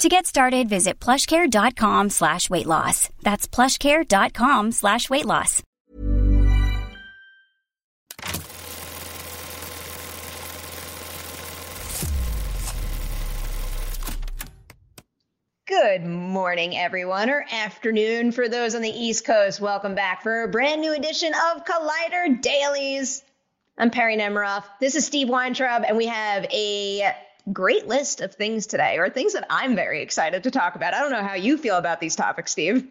To get started, visit plushcare.com slash weight loss. That's plushcare.com slash weight loss. Good morning, everyone, or afternoon for those on the East Coast. Welcome back for a brand new edition of Collider Dailies. I'm Perri Nemiroff. This is Steve Weintraub, and we have a great list of things today, or things that I'm very excited to talk about. I don't know how you feel about these topics, Steve.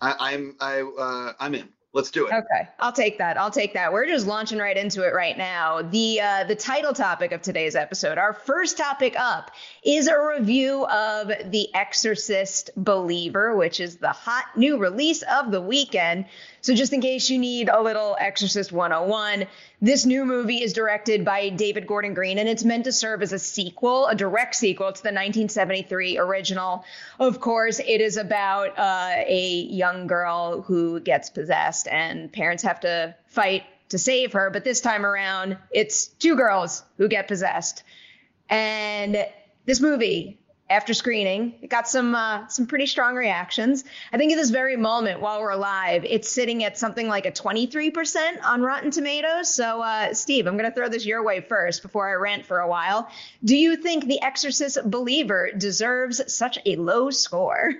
I, I'm I uh, I'm in. Let's do it. Okay, I'll take that. I'll take that. We're just launching right into it right now. The uh, the title topic of today's episode, our first topic up, is a review of The Exorcist Believer, which is the hot new release of the weekend. So just in case you need a little Exorcist 101, this new movie is directed by David Gordon Green, and it's meant to serve as a sequel, a direct sequel to the 1973 original. Of course, it is about uh, a young girl who gets possessed, and parents have to fight to save her. But this time around, it's two girls who get possessed. And this movie after screening. It got some uh, some pretty strong reactions. I think at this very moment, while we're alive, it's sitting at something like a 23% on Rotten Tomatoes. So, uh, Steve, I'm going to throw this your way first before I rant for a while. Do you think The Exorcist Believer deserves such a low score?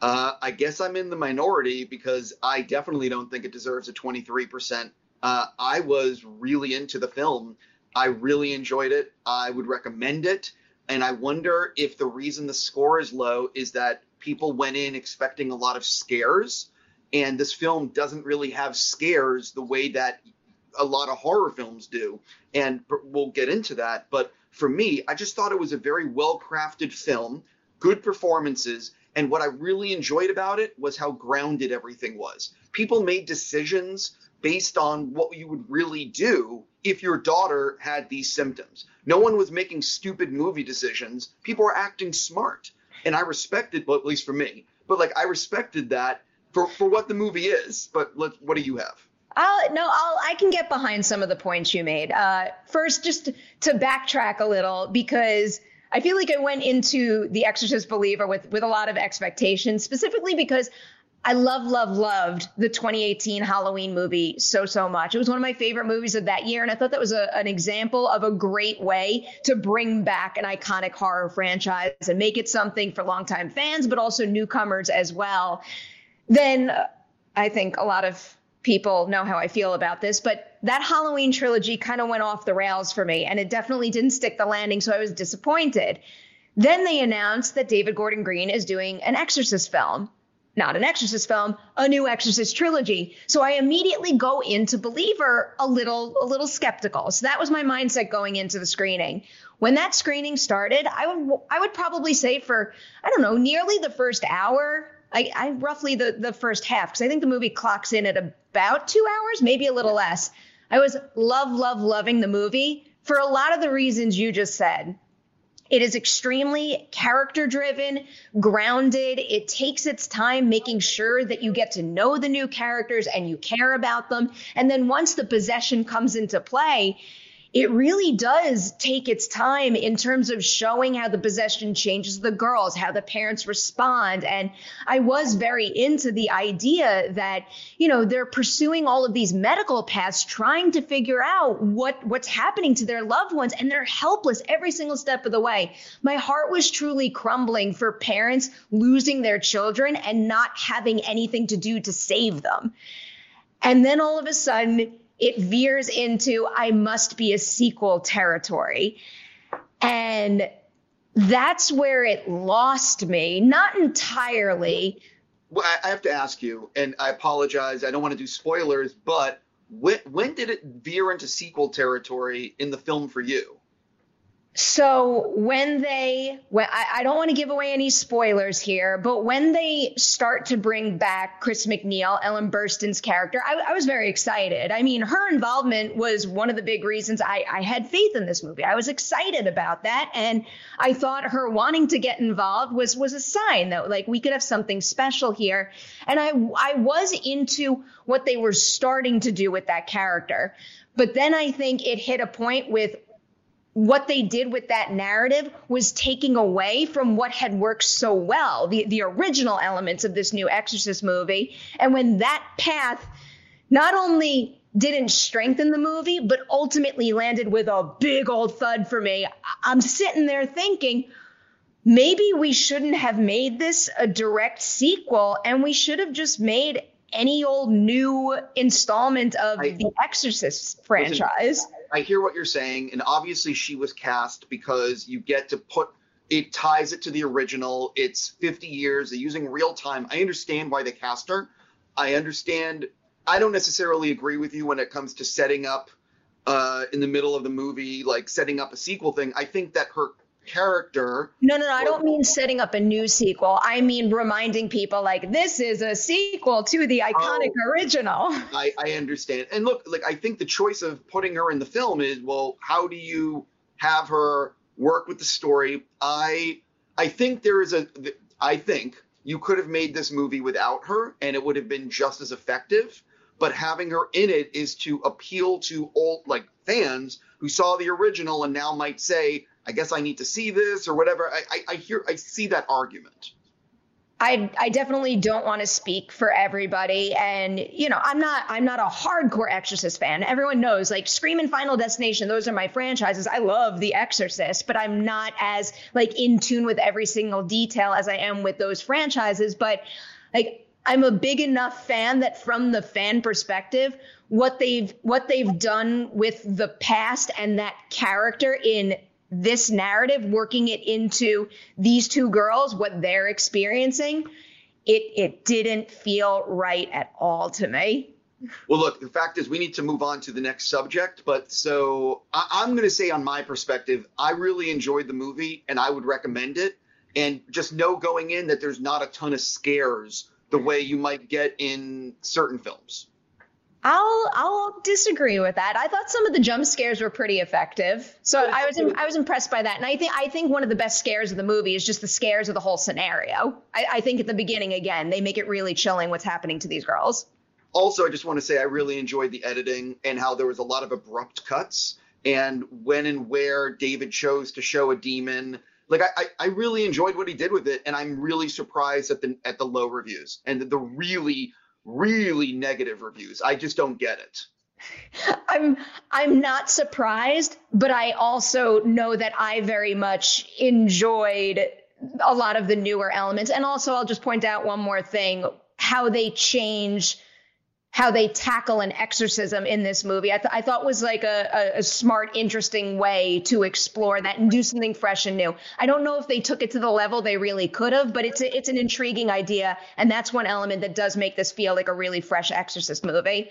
Uh, I guess I'm in the minority because I definitely don't think it deserves a 23%. Uh, I was really into the film. I really enjoyed it. I would recommend it. And I wonder if the reason the score is low is that people went in expecting a lot of scares, and this film doesn't really have scares the way that a lot of horror films do. And we'll get into that. But for me, I just thought it was a very well crafted film, good performances. And what I really enjoyed about it was how grounded everything was. People made decisions based on what you would really do if your daughter had these symptoms. No one was making stupid movie decisions. People were acting smart. And I respected, well, at least for me, but like I respected that for, for what the movie is. But let, what do you have? I'll no, I'll I can get behind some of the points you made. Uh, first, just to backtrack a little because I feel like I went into The Exorcist Believer with with a lot of expectations, specifically because I love, love, loved the 2018 Halloween movie so, so much. It was one of my favorite movies of that year. And I thought that was a, an example of a great way to bring back an iconic horror franchise and make it something for longtime fans, but also newcomers as well. Then uh, I think a lot of people know how I feel about this, but that Halloween trilogy kind of went off the rails for me and it definitely didn't stick the landing. So I was disappointed. Then they announced that David Gordon Green is doing an Exorcist film not an Exorcist film, a new Exorcist trilogy. So I immediately go into Believer a little a little skeptical. So that was my mindset going into the screening. When that screening started, I would I would probably say for I don't know, nearly the first hour, I, I roughly the the first half because I think the movie clocks in at about 2 hours, maybe a little less. I was love love loving the movie for a lot of the reasons you just said. It is extremely character driven, grounded. It takes its time making sure that you get to know the new characters and you care about them. And then once the possession comes into play, it really does take its time in terms of showing how the possession changes the girls, how the parents respond. And I was very into the idea that, you know, they're pursuing all of these medical paths, trying to figure out what, what's happening to their loved ones, and they're helpless every single step of the way. My heart was truly crumbling for parents losing their children and not having anything to do to save them. And then all of a sudden, it veers into I must be a sequel territory. And that's where it lost me. Not entirely. Well, I have to ask you, and I apologize. I don't want to do spoilers, but when, when did it veer into sequel territory in the film for you? So when they, when, I, I don't want to give away any spoilers here, but when they start to bring back Chris MacNeil, Ellen Burstyn's character, I, I was very excited. I mean, her involvement was one of the big reasons I, I had faith in this movie. I was excited about that, and I thought her wanting to get involved was was a sign that like we could have something special here. And I I was into what they were starting to do with that character. But then I think it hit a point with what they did with that narrative was taking away from what had worked so well, the, the original elements of this new Exorcist movie. And when that path not only didn't strengthen the movie, but ultimately landed with a big old thud for me, I'm sitting there thinking, maybe we shouldn't have made this a direct sequel and we should have just made any old new installment of I, the Exorcist franchise. I hear what you're saying, and obviously she was cast because you get to put it ties it to the original. It's 50 years. They're using real time. I understand why they cast her. I understand. I don't necessarily agree with you when it comes to setting up uh, in the middle of the movie, like setting up a sequel thing. I think that her character. No, no, no. I don't mean setting up a new sequel. I mean reminding people like this is a sequel to the oh. iconic oh, original. I, I understand. And look, like I think the choice of putting her in the film is well, how do you have her work with the story? I I think there is a I think you could have made this movie without her and it would have been just as effective. But having her in it is to appeal to old like fans who saw the original and now might say, I guess I need to see this or whatever. I, I, I hear I see that argument. I, I definitely don't want to speak for everybody and you know I'm not I'm not a hardcore Exorcist fan. Everyone knows like Scream and Final Destination those are my franchises. I love The Exorcist, but I'm not as like in tune with every single detail as I am with those franchises, but like I'm a big enough fan that from the fan perspective, what they've what they've done with the past and that character in this narrative, working it into these two girls, what they're experiencing, it it didn't feel right at all to me. Well, look, the fact is, we need to move on to the next subject. But so I, am going to say, on my perspective, I really enjoyed the movie and I would recommend it. And just know going in that there's not a ton of scares the way you might get in certain films. I'll I'll disagree with that. I thought some of the jump scares were pretty effective, so I was I was impressed by that. And I think I think one of the best scares of the movie is just the scares of the whole scenario. I, I think at the beginning again they make it really chilling what's happening to these girls. Also, I just want to say I really enjoyed the editing and how there was a lot of abrupt cuts and when and where David chose to show a demon. Like I, I really enjoyed what he did with it, and I'm really surprised at the at the low reviews and the really really negative reviews. I just don't get it. I'm I'm not surprised, but I also know that I very much enjoyed a lot of the newer elements. And also I'll just point out one more thing, how they change how they tackle an exorcism in this movie. I, th- I thought was like a, a, a, smart, interesting way to explore that and do something fresh and new. I don't know if they took it to the level they really could have, but it's a, it's an intriguing idea, and that's one element that does make this feel like a really fresh Exorcist movie.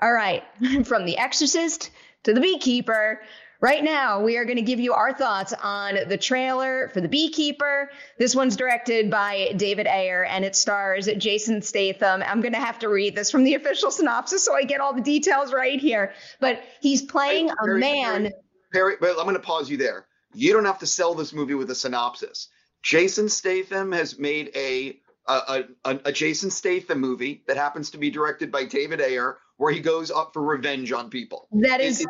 All right, from The Exorcist to The Beekeeper. Right now, we are going to give you our thoughts on the trailer for The Beekeeper. This one's directed by David Ayer and it stars Jason Statham. I'm going to have to read this from the official synopsis so I get all the details right here. But he's playing a man. Perri, Perri, but I'm going to pause you there. You don't have to sell this movie with a synopsis. Jason Statham has made a a, a, a, Jason Statham movie that happens to be directed by David Ayer, where he goes up for revenge on people. That is it, it,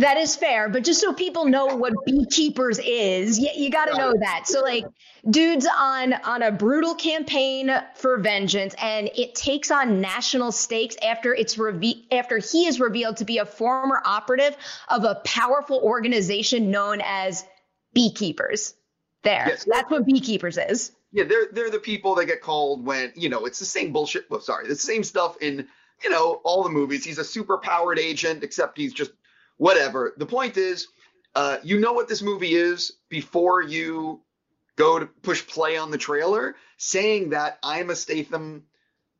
that is fair, but just so people know what beekeepers is, you, you got to know that. So like dudes on on a brutal campaign for vengeance and it takes on national stakes after it's reve- after he is revealed to be a former operative of a powerful organization known as beekeepers. There. Yes. That's what beekeepers is. Yeah, they're they're the people that get called when, you know, it's the same bullshit. Well, sorry, the same stuff in you know, all the movies. He's a super powered agent, except he's just whatever. The point is, uh, you know what this movie is before you go to push play on the trailer, saying that I'm a Statham,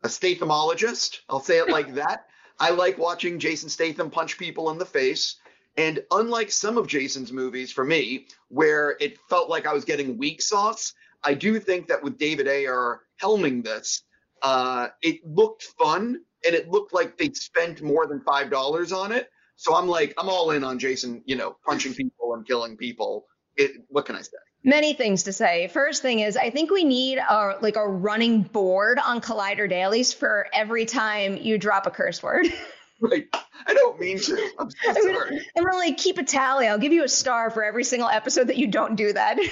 a Stathamologist. I'll say it like that. I like watching Jason Statham punch people in the face. And unlike some of Jason's movies, for me, where it felt like I was getting weak sauce, I do think that with David Ayer helming this, uh, it looked fun and it looked like they spent more than five dollars on it. So I'm like, I'm all in on Jason, you know, punching people and killing people. It, what can I say? Many things to say. First thing is, I think we need a like a running board on Collider Dailies for every time you drop a curse word. Right. I don't mean to. I'm so I'm gonna, sorry. I'm gonna like keep a tally. I'll give you a star for every single episode that you don't do that.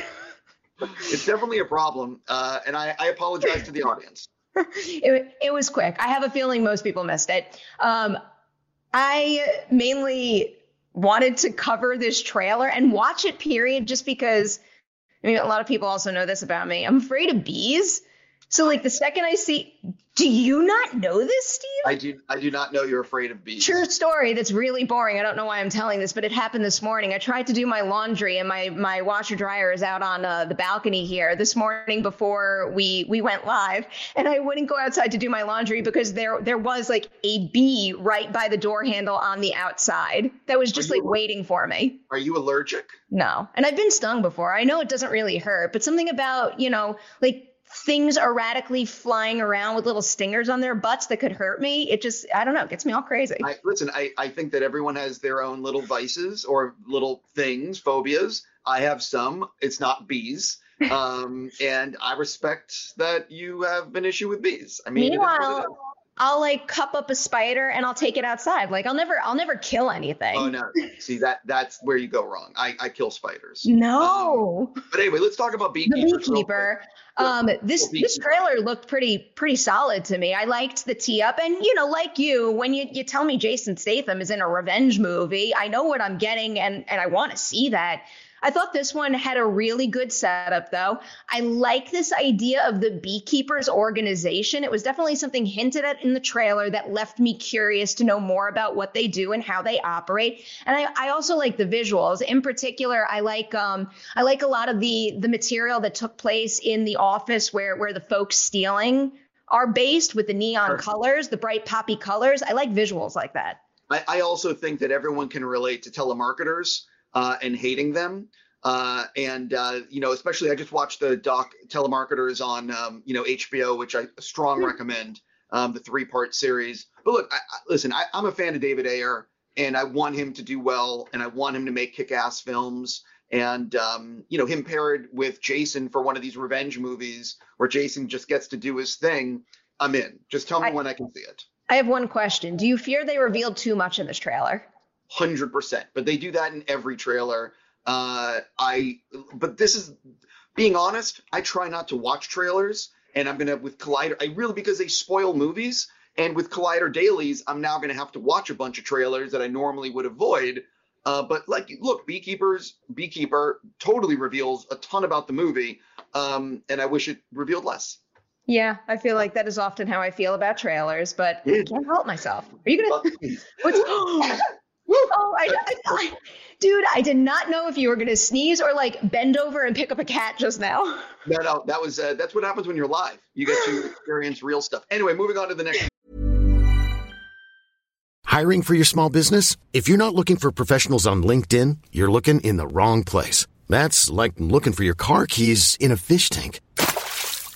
It's definitely a problem, uh, and I, I apologize to the audience. it, it was quick. I have a feeling most people missed it. Um, I mainly wanted to cover this trailer and watch it, period, just because I mean, a lot of people also know this about me. I'm afraid of bees. So, like, the second I see, do you not know this, Steve? I do. I do not know you're afraid of bees. True story. That's really boring. I don't know why I'm telling this, but it happened this morning. I tried to do my laundry, and my my washer dryer is out on uh, the balcony here this morning before we we went live, and I wouldn't go outside to do my laundry because there there was like a bee right by the door handle on the outside that was just like waiting for me. Are you allergic? No, and I've been stung before. I know it doesn't really hurt, but something about you know like things erratically flying around with little stingers on their butts that could hurt me. It just I don't know, it gets me all crazy. I, listen, I, I think that everyone has their own little vices or little things, phobias. I have some. It's not bees. Um, and I respect that you have an issue with bees. I mean, it is what it is. Meanwhile, I'll like cup up a spider and I'll take it outside. Like I'll never I'll never kill anything. Oh no! See that that's where you go wrong. I, I kill spiders. No. But anyway, let's talk about the beekeepers. real beekeeper. Um, this this trailer looked pretty pretty solid to me. I liked the tee up, and you know, like you, when you you tell me Jason Statham is in a revenge movie, I know what I'm getting, and and I want to see that. I thought this one had a really good setup, though. I like this idea of the beekeepers organization. It was definitely something hinted at in the trailer that left me curious to know more about what they do and how they operate. And I, I also like the visuals. In particular, I like um, I like a lot of the the material that took place in the office where where the folks stealing are based with the neon Sure. colors, the bright poppy colors. I like visuals like that. I, I also think that everyone can relate to telemarketers uh, and hating them. Uh, and uh, you know, especially I just watched the doc telemarketers on um, you know HBO, which I strong recommend um, the three part series. But look, I, I, listen, I, I'm a fan of David Ayer, and I want him to do well, and I want him to make kick ass films. And um, you know, him paired with Jason for one of these revenge movies where Jason just gets to do his thing. I'm in. Just tell me I- when I can see it. I have one question. Do you fear they revealed too much in this trailer? Hundred percent. But they do that in every trailer. Uh, I, but this is being honest. I try not to watch trailers, and I'm gonna with Collider. I really because they spoil movies, and with Collider dailies, I'm now gonna have to watch a bunch of trailers that I normally would avoid. Uh, but like, look, Beekeepers, Beekeeper totally reveals a ton about the movie, um, and I wish it revealed less. Yeah, I feel like that is often how I feel about trailers, but I can't help myself. Are you gonna? What's? Oh, I, I, I, dude, I did not know if you were gonna sneeze or like bend over and pick up a cat just now. no, no, that was uh, that's what happens when you're live. You get to experience real stuff. Anyway, moving on to the next. Hiring for your small business? If you're not looking for professionals on LinkedIn, you're looking in the wrong place. That's like looking for your car keys in a fish tank.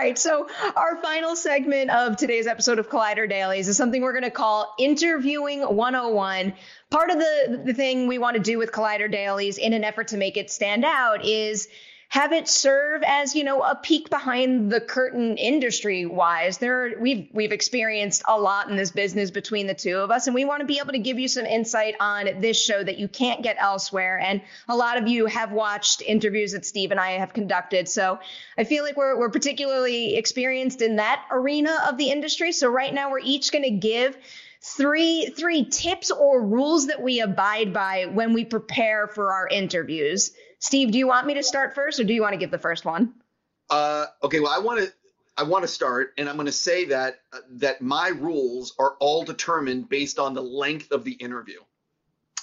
Right, so our final segment of today's episode of Collider Dailies is something we're going to call Interviewing 101. Part of the, the thing we want to do with Collider Dailies in an effort to make it stand out is have it serve as you know a peek behind the curtain industry wise there we've we've experienced a lot in this business between the two of us and we want to be able to give you some insight on this show that you can't get elsewhere. And a lot of you have watched interviews that steve and i have conducted so i feel like we're, we're particularly experienced in that arena of the industry. So right now we're each going to give three three tips or rules that we abide by when we prepare for our interviews Steve, do you want me to start first, or do you want to give the first one? Uh, okay. Well, I want to. I want to start, and I'm going to say that uh, that my rules are all determined based on the length of the interview,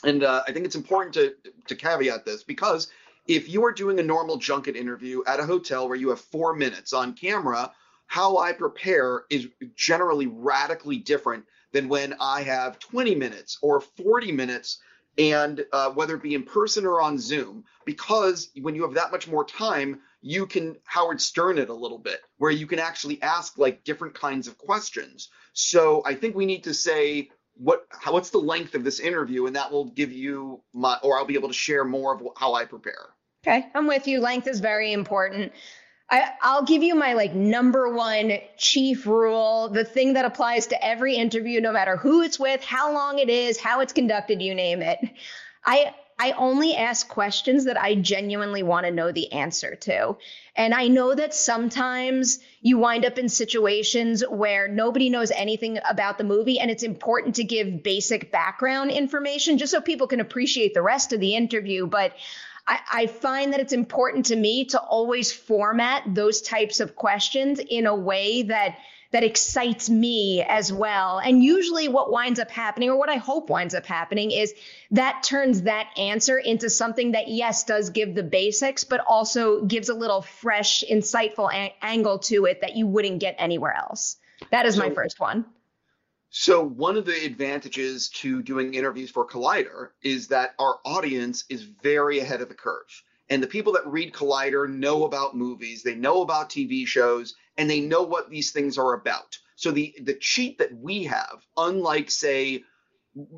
and uh, I think it's important to to caveat this because if you are doing a normal junket interview at a hotel where you have four minutes on camera, how I prepare is generally radically different than when I have 20 minutes or 40 minutes and uh, whether it be in person or on Zoom, because when you have that much more time, you can Howard Stern it a little bit, where you can actually ask like different kinds of questions. So I think we need to say what how, what's the length of this interview, and that will give you my, or I'll be able to share more of how I prepare. Okay, I'm with you. Length is very important. I, I'll give you my like number one chief rule, the thing that applies to every interview, no matter who it's with, how long it is, how it's conducted, you name it. I I only ask questions that I genuinely want to know the answer to. And I know that sometimes you wind up in situations where nobody knows anything about the movie, and it's important to give basic background information just so people can appreciate the rest of the interview. But I, I find that it's important to me to always format those types of questions in a way that that excites me as well. And usually what winds up happening, or what I hope winds up happening, is that turns that answer into something that, yes, does give the basics, but also gives a little fresh, insightful a- angle to it that you wouldn't get anywhere else. That is so, my first one. So one of the advantages to doing interviews for Collider is that our audience is very ahead of the curve. And the people that read Collider know about movies, they know about TV shows, and they know what these things are about. So the the cheat that we have, unlike say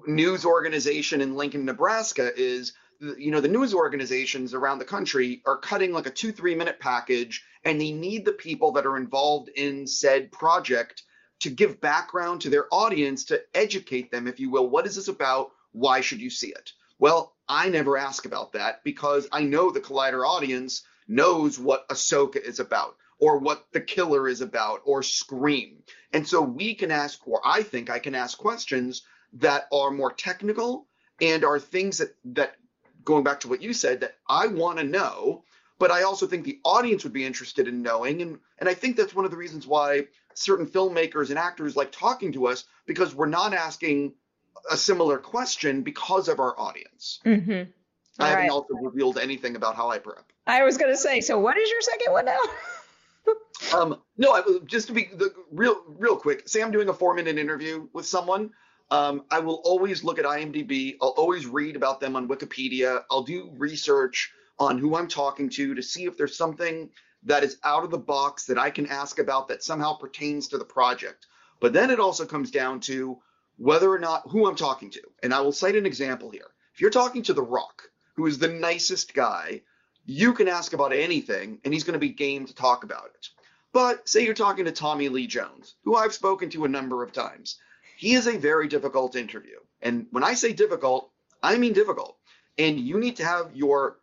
news organization in Lincoln, Nebraska, is you know the news organizations around the country are cutting like a two three minute package, and they need the people that are involved in said project to give background to their audience to educate them, if you will. What is this about? Why should you see it? Well, I never ask about that because I know the Collider audience knows what Ahsoka is about or what the killer is about or Scream. And so we can ask, or I think I can ask questions that are more technical and are things that, that going back to what you said, that I want to know but I also think the audience would be interested in knowing. And, and I think that's one of the reasons why certain filmmakers and actors like talking to us because we're not asking a similar question because of our audience. Mm-hmm. I haven't right. also revealed anything about how I prep. I was going to say, so what is your second one now? um, no, I, just to be the real, real quick. Say I'm doing a four minute interview with someone. Um, I will always look at IMDb. I'll always read about them on Wikipedia. I'll do research on who I'm talking to to see if there's something that is out of the box that I can ask about that somehow pertains to the project. But then it also comes down to whether or not who I'm talking to. And I will cite an example here. If you're talking to The Rock, who is the nicest guy, you can ask about anything and he's going to be game to talk about it. But say you're talking to Tommy Lee Jones, who I've spoken to a number of times. He is a very difficult interview. And when I say difficult, I mean difficult. And you need to have your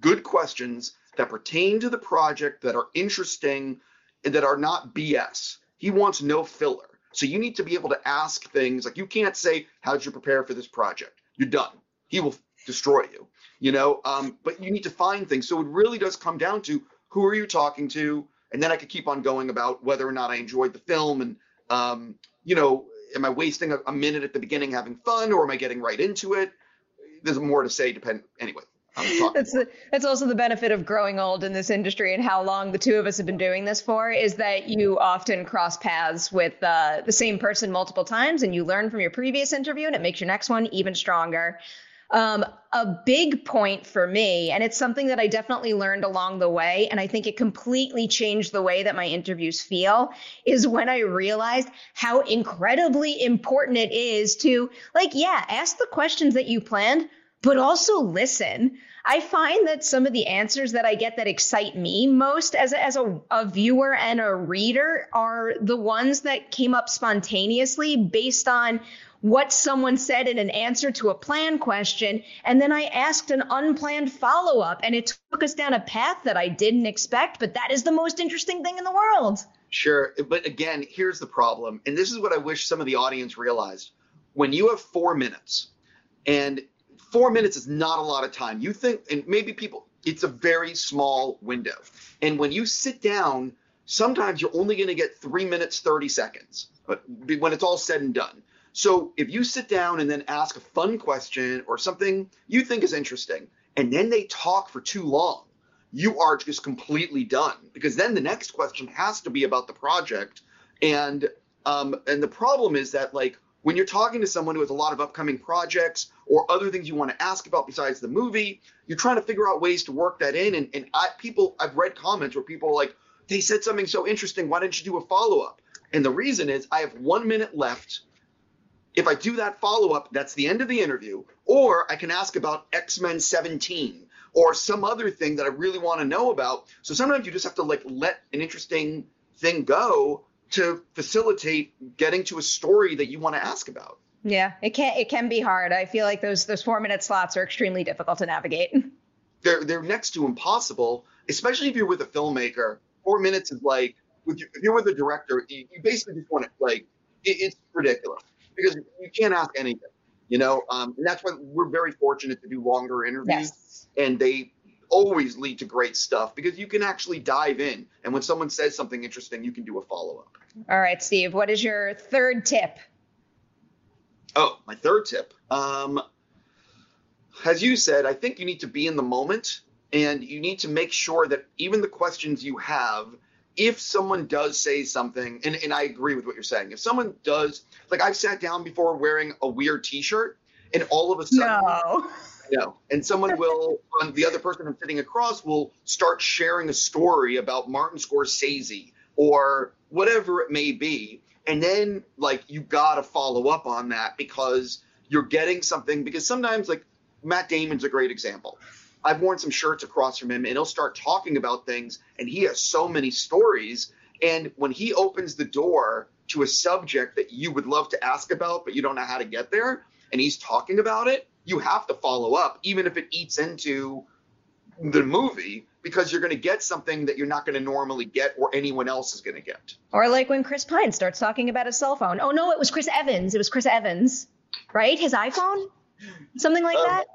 good questions that pertain to the project, that are interesting, and that are not BS. He wants no filler. So you need to be able to ask things like you can't say, "How did you prepare for this project?" You're done. He will destroy you. You know. Um, but you need to find things. So it really does come down to who are you talking to, and then I could keep on going about whether or not I enjoyed the film, and um, you know, am I wasting a, a minute at the beginning having fun, or am I getting right into it? There's more to say. Depend anyway that's the, that's also the benefit of growing old in this industry and how long the two of us have been doing this for is that you often cross paths with uh, the same person multiple times and you learn from your previous interview and it makes your next one even stronger. Um, a big point for me, and it's something that I definitely learned along the way, and I think it completely changed the way that my interviews feel, is when I realized how incredibly important it is to, like, yeah, ask the questions that you planned, but also listen. I find that some of the answers that I get that excite me most as a, as a, a viewer and a reader are the ones that came up spontaneously based on what someone said in an answer to a planned question. And then I asked an unplanned follow up, and it took us down a path that I didn't expect. But that is the most interesting thing in the world. Sure. But again, here's the problem. And this is what I wish some of the audience realized. When you have four minutes, and four minutes is not a lot of time, you think, and maybe people, it's a very small window. And when you sit down, sometimes you're only going to get three minutes, 30 seconds, but when it's all said and done. So if you sit down and then ask a fun question or something you think is interesting, and then they talk for too long, you are just completely done because then the next question has to be about the project. And um, and the problem is that like when you're talking to someone who has a lot of upcoming projects or other things you want to ask about besides the movie, you're trying to figure out ways to work that in. And, and I, people, I've read comments where people are like, they said something so interesting. Why didn't you do a follow up? And the reason is I have one minute left if I do that follow up, that's the end of the interview. Or I can ask about X Men 17 or some other thing that I really want to know about. So sometimes you just have to like let an interesting thing go to facilitate getting to a story that you want to ask about. Yeah, it can it can be hard. I feel like those those four minute slots are extremely difficult to navigate. They're they're next to impossible, especially if you're with a filmmaker. Four minutes is like if you're with a director, you, you basically just want to like it, it's ridiculous because you can't ask anything, you know. Um, and that's why we're very fortunate to do longer interviews, yes. and they always lead to great stuff because you can actually dive in. And when someone says something interesting, you can do a follow up. All right, Steve, what is your third tip? Oh, my third tip. Um, as you said, I think you need to be in the moment and you need to make sure that even the questions you have if someone does say something, and, and I agree with what you're saying, if someone does, like I've sat down before wearing a weird T-shirt, and all of a sudden, no, no, and someone will, the other person I'm sitting across will start sharing a story about Martin Scorsese or whatever it may be, and then like you gotta follow up on that because you're getting something. Because sometimes, like Matt Damon's a great example I've worn some shirts across from him and he'll start talking about things and he has so many stories. And when he opens the door to a subject that you would love to ask about, but you don't know how to get there, and he's talking about it, you have to follow up, even if it eats into the movie, because you're going to get something that you're not going to normally get or anyone else is going to get. Or like when Chris Pine starts talking about his cell phone. Oh, no, it was Chris Evans. It was Chris Evans, right? His iPhone? Something like um, that?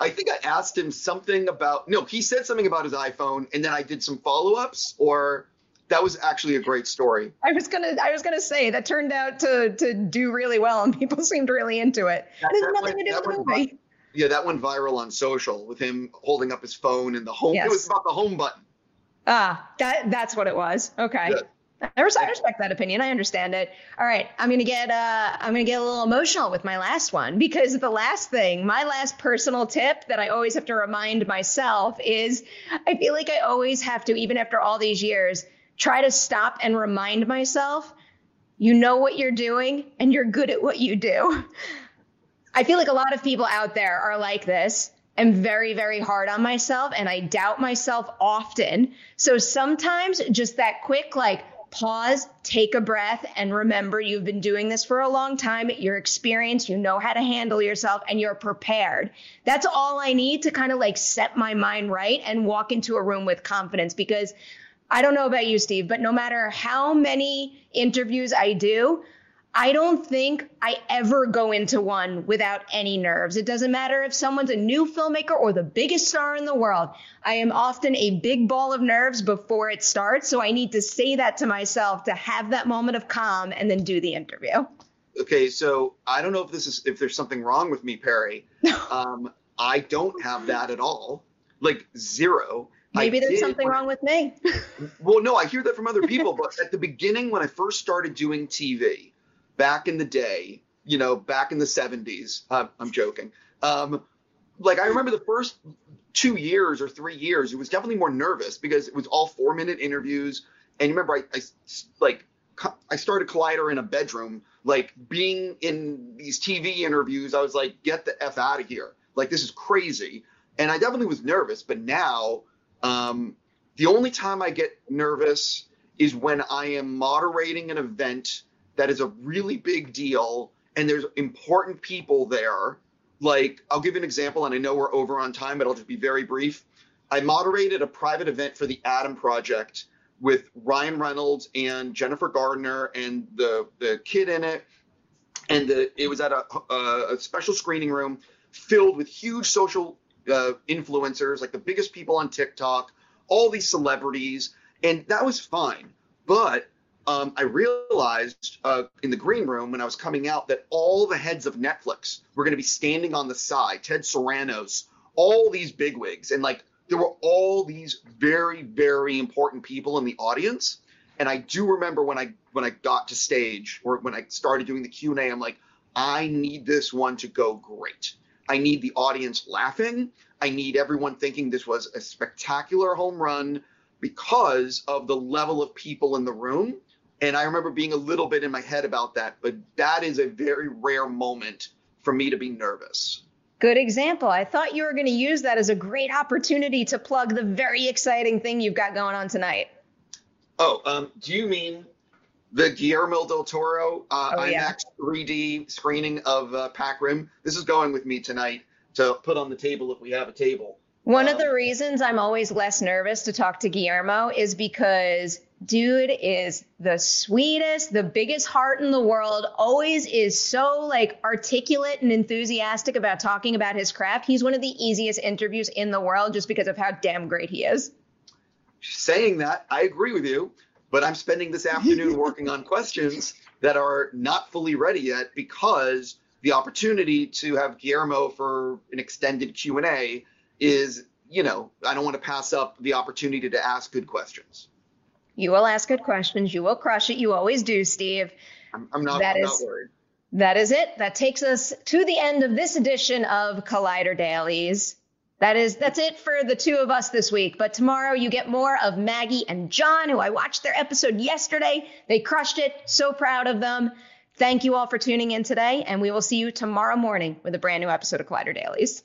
I think I asked him something about no, he said something about his iPhone, and then I did some follow ups, or that was actually a great story. I was gonna I was gonna say that turned out to to do really well, and people seemed really into it. That, it has nothing went, to do with the movie. Yeah, that went viral on social with him holding up his phone and the home. Yes. It was about the home button. Ah, that that's what it was. Okay. Yeah. I respect that opinion. I understand it. All right, I'm gonna get uh, I'm gonna get a little emotional with my last one because the last thing, my last personal tip that I always have to remind myself is, I feel like I always have to, even after all these years, try to stop and remind myself, you know what you're doing and you're good at what you do. I feel like a lot of people out there are like this. I'm very, very hard on myself and I doubt myself often. So sometimes just that quick, like, pause, take a breath, and remember you've been doing this for a long time. You're experienced, you know how to handle yourself, and you're prepared. That's all I need to kind of like set my mind right and walk into a room with confidence because I don't know about you, Steve, but no matter how many interviews I do, I don't think I ever go into one without any nerves. It doesn't matter if someone's a new filmmaker or the biggest star in the world. I am often a big ball of nerves before it starts. So I need to say that to myself to have that moment of calm and then do the interview. Okay, so I don't know if this is if there's something wrong with me, Perri. um, I don't have that at all. Like zero. Maybe I there's something wrong with me. well, no, I hear that from other people, but at the beginning when I first started doing TV, back in the day, you know, back in the 70s. Uh, I'm joking. Um, like I remember the first two years or three years, it was definitely more nervous because it was all four minute interviews. And you remember, I, I like I started Collider in a bedroom, like being in these TV interviews. I was like, get the f out of here! Like this is crazy. and I definitely was nervous. But now, um, the only time I get nervous is when I am moderating an event that is a really big deal and there's important people there. Like, I'll give an example, and I know we're over on time, but I'll just be very brief. I moderated a private event for the Adam Project with Ryan Reynolds and Jennifer Gardner and the the kid in it, and the, it was at a, a, special screening room filled with huge social uh, influencers, like the biggest people on TikTok, all these celebrities, and that was fine. But um, I realized uh, in the green room when I was coming out that all the heads of Netflix were going to be standing on the side. Ted Sarandos, all these bigwigs, and like there were all these very, very important people in the audience. And I do remember when I when I got to stage or when I started doing the Q and A, I'm like, I need this one to go great. I need the audience laughing. I need everyone thinking this was a spectacular home run because of the level of people in the room. And I remember being a little bit in my head about that, but that is a very rare moment for me to be nervous. Good example. I thought you were going to use that as a great opportunity to plug the very exciting thing you've got going on tonight. Oh, um, do you mean the Guillermo del Toro uh, oh, yeah. IMAX 3D screening of uh, Pac Rim? This is going with me tonight to put on the table if we have a table. One um, of the reasons I'm always less nervous to talk to Guillermo is because dude is the sweetest, the biggest heart in the world, always is so like articulate and enthusiastic about talking about his craft. He's one of the easiest interviews in the world just because of how damn great he is. Saying that, I agree with you, but I'm spending this afternoon working on questions that are not fully ready yet because the opportunity to have Guillermo for an extended Q&A is, you know, I don't want to pass up the opportunity to ask good questions. You will ask good questions. You will crush it. You always do, Steve. I'm, I'm not, that I'm is, not worried. That is it. That takes us to the end of this edition of Collider Dailies. That is that's it for the two of us this week. But tomorrow you get more of Maggie and John, who I watched their episode yesterday. They crushed it. So proud of them. Thank you all for tuning in today, and we will see you tomorrow morning with a brand new episode of Collider Dailies.